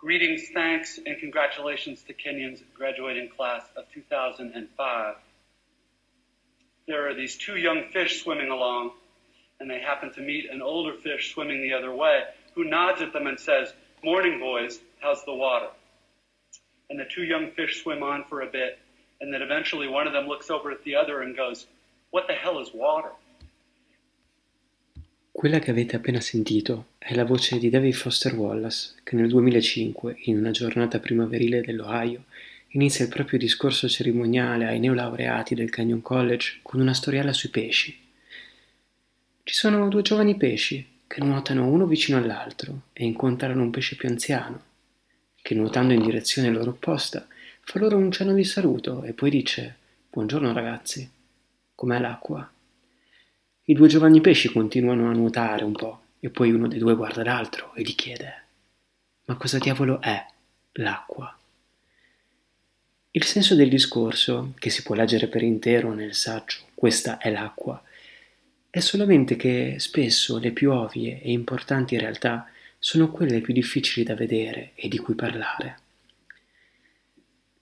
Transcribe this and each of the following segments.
Greetings, thanks, and congratulations to Kenyon's graduating class of 2005. There are these two young fish swimming along, and they happen to meet an older fish swimming the other way, who nods at them and says, Morning, boys, how's the water? And the two young fish swim on for a bit, and then eventually one of them looks over at the other and goes, What the hell is water? Quella che avete appena sentito è la voce di David Foster Wallace, che nel 2005, in una giornata primaverile dell'Ohio, inizia il proprio discorso cerimoniale ai neolaureati del Canyon College con una storiella sui pesci. Ci sono due giovani pesci che nuotano uno vicino all'altro e incontrano un pesce più anziano, che nuotando in direzione loro opposta fa loro un cenno di saluto e poi dice Buongiorno ragazzi, com'è l'acqua? I due giovani pesci continuano a nuotare un po' e poi uno dei due guarda l'altro e gli chiede Ma cosa diavolo è l'acqua? Il senso del discorso, che si può leggere per intero nel saggio Questa è l'acqua, è solamente che spesso le più ovvie e importanti realtà sono quelle più difficili da vedere e di cui parlare.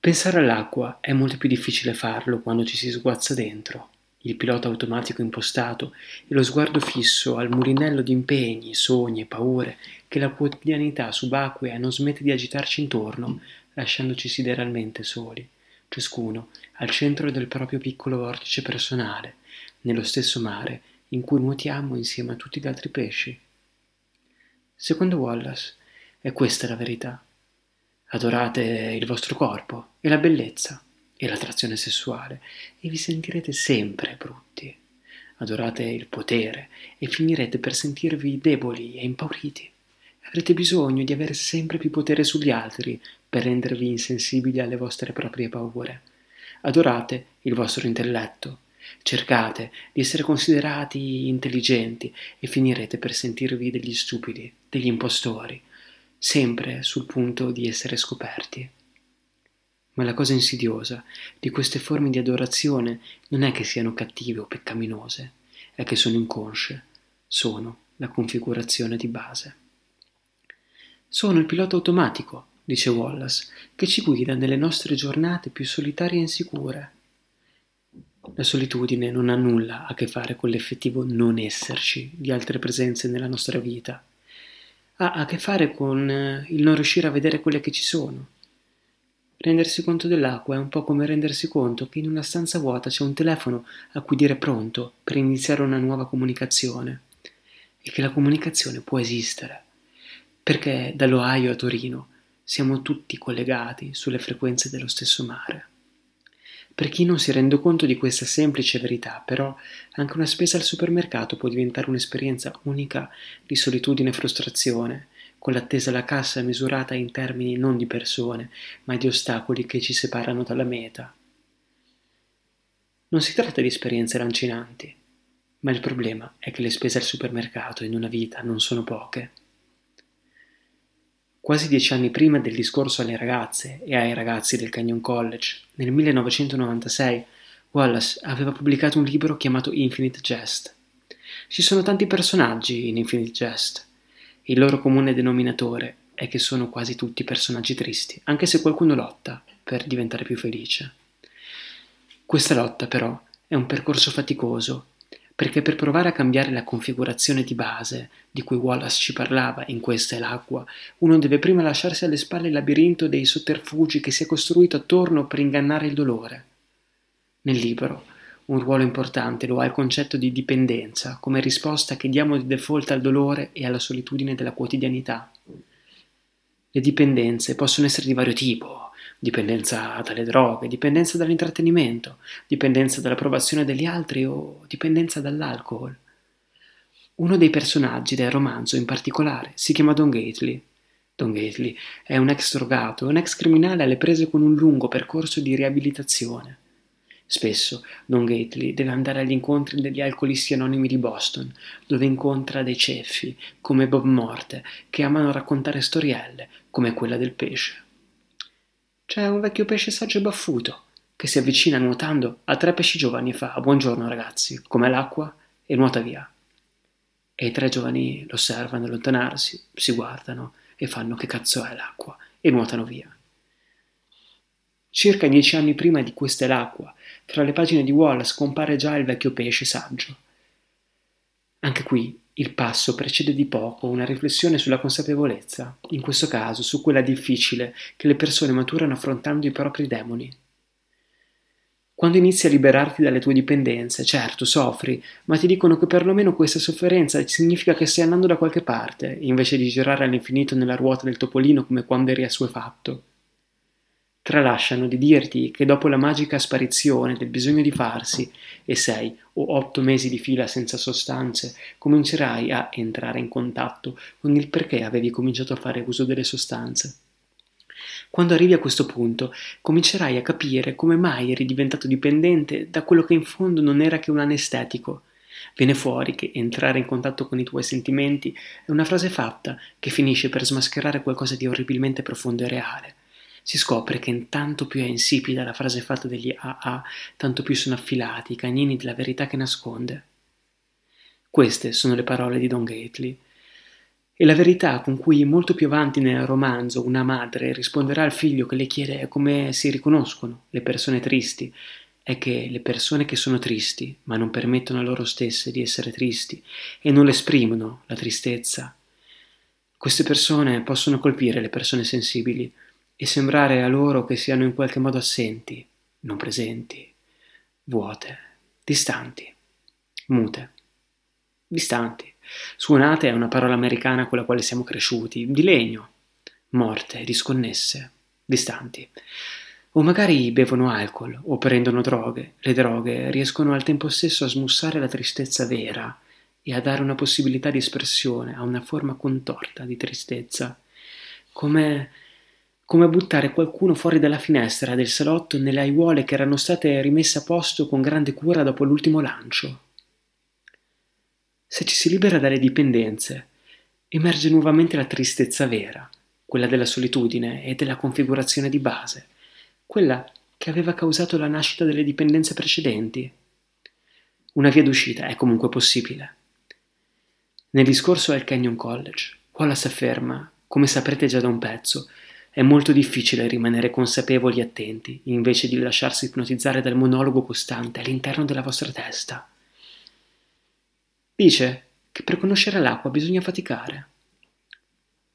Pensare all'acqua è molto più difficile farlo quando ci si sguazza dentro il pilota automatico impostato e lo sguardo fisso al murinello di impegni, sogni e paure che la quotidianità subacquea non smette di agitarci intorno, lasciandoci sideralmente soli, ciascuno al centro del proprio piccolo vortice personale, nello stesso mare in cui nuotiamo insieme a tutti gli altri pesci. Secondo Wallace, è questa la verità. Adorate il vostro corpo e la bellezza e l'attrazione sessuale e vi sentirete sempre brutti. Adorate il potere e finirete per sentirvi deboli e impauriti. Avrete bisogno di avere sempre più potere sugli altri per rendervi insensibili alle vostre proprie paure. Adorate il vostro intelletto. Cercate di essere considerati intelligenti e finirete per sentirvi degli stupidi, degli impostori, sempre sul punto di essere scoperti. Ma la cosa insidiosa di queste forme di adorazione non è che siano cattive o peccaminose, è che sono inconsce, sono la configurazione di base. Sono il pilota automatico, dice Wallace, che ci guida nelle nostre giornate più solitarie e insicure. La solitudine non ha nulla a che fare con l'effettivo non esserci di altre presenze nella nostra vita. Ha a che fare con eh, il non riuscire a vedere quelle che ci sono, Rendersi conto dell'acqua è un po' come rendersi conto che in una stanza vuota c'è un telefono a cui dire pronto per iniziare una nuova comunicazione e che la comunicazione può esistere, perché dall'Ohio a Torino siamo tutti collegati sulle frequenze dello stesso mare. Per chi non si rende conto di questa semplice verità, però, anche una spesa al supermercato può diventare un'esperienza unica di solitudine e frustrazione, con l'attesa alla cassa misurata in termini non di persone, ma di ostacoli che ci separano dalla meta. Non si tratta di esperienze lancinanti, ma il problema è che le spese al supermercato in una vita non sono poche. Quasi dieci anni prima del discorso alle ragazze e ai ragazzi del Canyon College, nel 1996, Wallace aveva pubblicato un libro chiamato Infinite Jest. Ci sono tanti personaggi in Infinite Jest, il loro comune denominatore è che sono quasi tutti personaggi tristi, anche se qualcuno lotta per diventare più felice. Questa lotta però è un percorso faticoso, perché per provare a cambiare la configurazione di base di cui Wallace ci parlava in Questa è l'acqua, uno deve prima lasciarsi alle spalle il labirinto dei sotterfugi che si è costruito attorno per ingannare il dolore. Nel libro un ruolo importante lo ha il concetto di dipendenza, come risposta che diamo di default al dolore e alla solitudine della quotidianità. Le dipendenze possono essere di vario tipo, dipendenza dalle droghe, dipendenza dall'intrattenimento, dipendenza dall'approvazione degli altri o dipendenza dall'alcol. Uno dei personaggi del romanzo in particolare si chiama Don Gately. Don Gately è un ex drogato, un ex criminale alle prese con un lungo percorso di riabilitazione. Spesso Don Gately deve andare agli incontri degli alcolisti anonimi di Boston, dove incontra dei ceffi, come Bob Morte, che amano raccontare storielle, come quella del pesce. C'è un vecchio pesce saggio e baffuto, che si avvicina nuotando a tre pesci giovani e fa Buongiorno ragazzi, com'è l'acqua? e nuota via. E i tre giovani lo osservano allontanarsi, si guardano e fanno Che cazzo è l'acqua? e nuotano via. Circa dieci anni prima di Questa è l'acqua, fra le pagine di Wallace compare già il vecchio pesce saggio. Anche qui il passo precede di poco una riflessione sulla consapevolezza, in questo caso su quella difficile che le persone maturano affrontando i propri demoni. Quando inizi a liberarti dalle tue dipendenze, certo, soffri, ma ti dicono che perlomeno questa sofferenza significa che stai andando da qualche parte, invece di girare all'infinito nella ruota del topolino come quando eri assuefatto. Tralasciano di dirti che dopo la magica sparizione del bisogno di farsi e sei o otto mesi di fila senza sostanze, comincerai a entrare in contatto con il perché avevi cominciato a fare uso delle sostanze. Quando arrivi a questo punto, comincerai a capire come mai eri diventato dipendente da quello che in fondo non era che un anestetico. Viene fuori che entrare in contatto con i tuoi sentimenti è una frase fatta che finisce per smascherare qualcosa di orribilmente profondo e reale. Si scopre che tanto più è insipida la frase fatta degli AA, tanto più sono affilati i cagnini della verità che nasconde. Queste sono le parole di Don Gately e la verità con cui molto più avanti nel romanzo una madre risponderà al figlio che le chiede come si riconoscono le persone tristi è che le persone che sono tristi, ma non permettono a loro stesse di essere tristi e non esprimono la tristezza, queste persone possono colpire le persone sensibili e sembrare a loro che siano in qualche modo assenti, non presenti, vuote, distanti, mute, distanti. Suonate è una parola americana con la quale siamo cresciuti, di legno, morte, disconnesse, distanti. O magari bevono alcol o prendono droghe. Le droghe riescono al tempo stesso a smussare la tristezza vera e a dare una possibilità di espressione a una forma contorta di tristezza. Come, come buttare qualcuno fuori dalla finestra del salotto nelle aiuole che erano state rimesse a posto con grande cura dopo l'ultimo lancio. Se ci si libera dalle dipendenze, emerge nuovamente la tristezza vera, quella della solitudine e della configurazione di base, quella che aveva causato la nascita delle dipendenze precedenti. Una via d'uscita è comunque possibile. Nel discorso al Canyon College, Wallace afferma, come saprete già da un pezzo, è molto difficile rimanere consapevoli e attenti, invece di lasciarsi ipnotizzare dal monologo costante all'interno della vostra testa. Dice che per conoscere l'acqua bisogna faticare,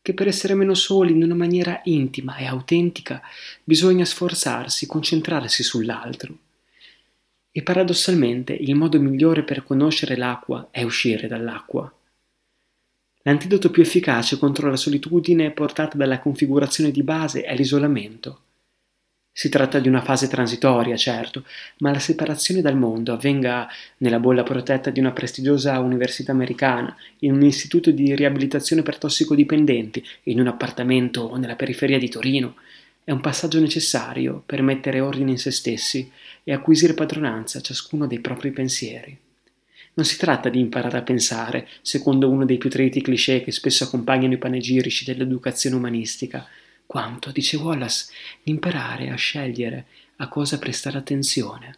che per essere meno soli in una maniera intima e autentica bisogna sforzarsi, concentrarsi sull'altro. E paradossalmente il modo migliore per conoscere l'acqua è uscire dall'acqua. L'antidoto più efficace contro la solitudine portata dalla configurazione di base è l'isolamento. Si tratta di una fase transitoria, certo, ma la separazione dal mondo avvenga nella bolla protetta di una prestigiosa università americana, in un istituto di riabilitazione per tossicodipendenti, in un appartamento nella periferia di Torino, è un passaggio necessario per mettere ordine in se stessi e acquisire padronanza ciascuno dei propri pensieri. Non si tratta di imparare a pensare, secondo uno dei più triti cliché che spesso accompagnano i panegirici dell'educazione umanistica, quanto, dice Wallace, imparare a scegliere a cosa prestare attenzione,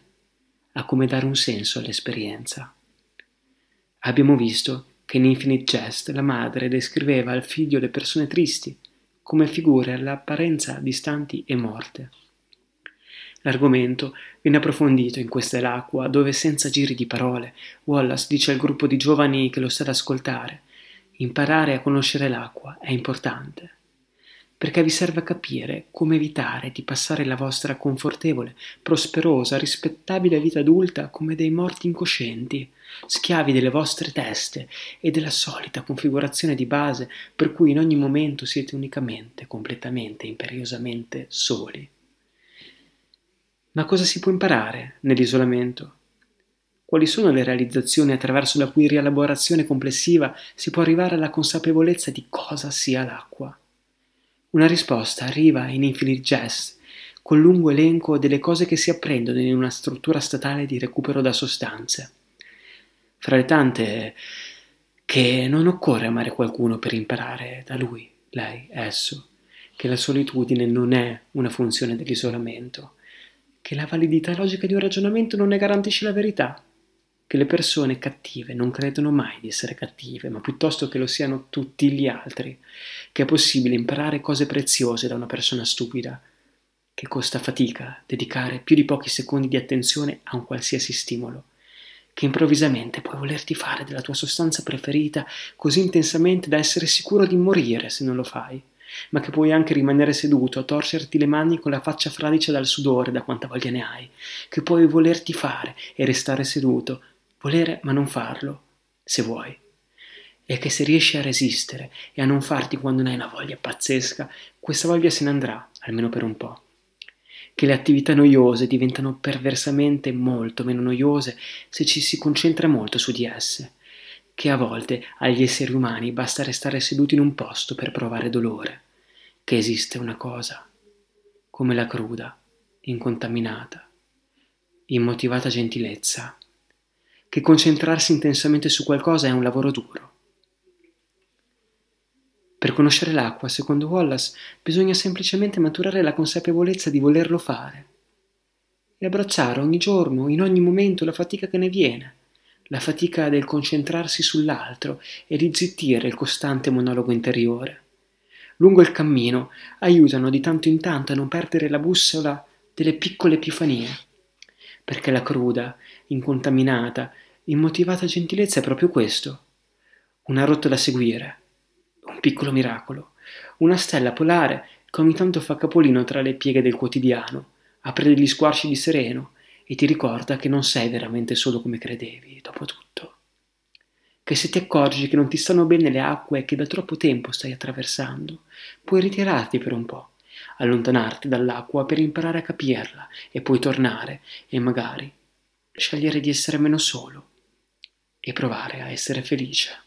a come dare un senso all'esperienza. Abbiamo visto che in Infinite Jest la madre descriveva al figlio le persone tristi come figure all'apparenza distanti e morte. L'argomento viene approfondito in Questa è l'acqua, dove senza giri di parole Wallace dice al gruppo di giovani che lo sta ad ascoltare imparare a conoscere l'acqua è importante perché vi serve a capire come evitare di passare la vostra confortevole, prosperosa, rispettabile vita adulta come dei morti incoscienti, schiavi delle vostre teste e della solita configurazione di base per cui in ogni momento siete unicamente, completamente, imperiosamente soli. Ma cosa si può imparare nell'isolamento? Quali sono le realizzazioni attraverso la cui rielaborazione complessiva si può arrivare alla consapevolezza di cosa sia l'acqua? Una risposta arriva in Infinite Jest, col lungo elenco delle cose che si apprendono in una struttura statale di recupero da sostanze. Fra le tante che non occorre amare qualcuno per imparare da lui, lei, esso, che la solitudine non è una funzione dell'isolamento, che la validità logica di un ragionamento non ne garantisce la verità, che le persone cattive non credono mai di essere cattive, ma piuttosto che lo siano tutti gli altri, che è possibile imparare cose preziose da una persona stupida, che costa fatica dedicare più di pochi secondi di attenzione a un qualsiasi stimolo, che improvvisamente puoi volerti fare della tua sostanza preferita così intensamente da essere sicuro di morire se non lo fai, ma che puoi anche rimanere seduto a torcerti le mani con la faccia fradicia dal sudore da quanta voglia ne hai, che puoi volerti fare e restare seduto, volere ma non farlo, se vuoi. E che se riesci a resistere e a non farti quando ne hai una voglia pazzesca, questa voglia se ne andrà, almeno per un po'. Che le attività noiose diventano perversamente molto meno noiose se ci si concentra molto su di esse. Che a volte agli esseri umani basta restare seduti in un posto per provare dolore. Che esiste una cosa, come la cruda, incontaminata, immotivata gentilezza che concentrarsi intensamente su qualcosa è un lavoro duro. Per conoscere l'acqua, secondo Wallace, bisogna semplicemente maturare la consapevolezza di volerlo fare e abbracciare ogni giorno, in ogni momento, la fatica che ne viene, la fatica del concentrarsi sull'altro e di zittire il costante monologo interiore. Lungo il cammino aiutano di tanto in tanto a non perdere la bussola delle piccole epifanie, perché la cruda, incontaminata, immotivata gentilezza è proprio questo. Una rotta da seguire, un piccolo miracolo, una stella polare che ogni tanto fa capolino tra le pieghe del quotidiano, apre degli squarci di sereno e ti ricorda che non sei veramente solo come credevi, dopo tutto. Che se ti accorgi che non ti stanno bene le acque che da troppo tempo stai attraversando, puoi ritirarti per un po', allontanarti dall'acqua per imparare a capirla e poi tornare e magari scegliere di essere meno solo e provare a essere felice.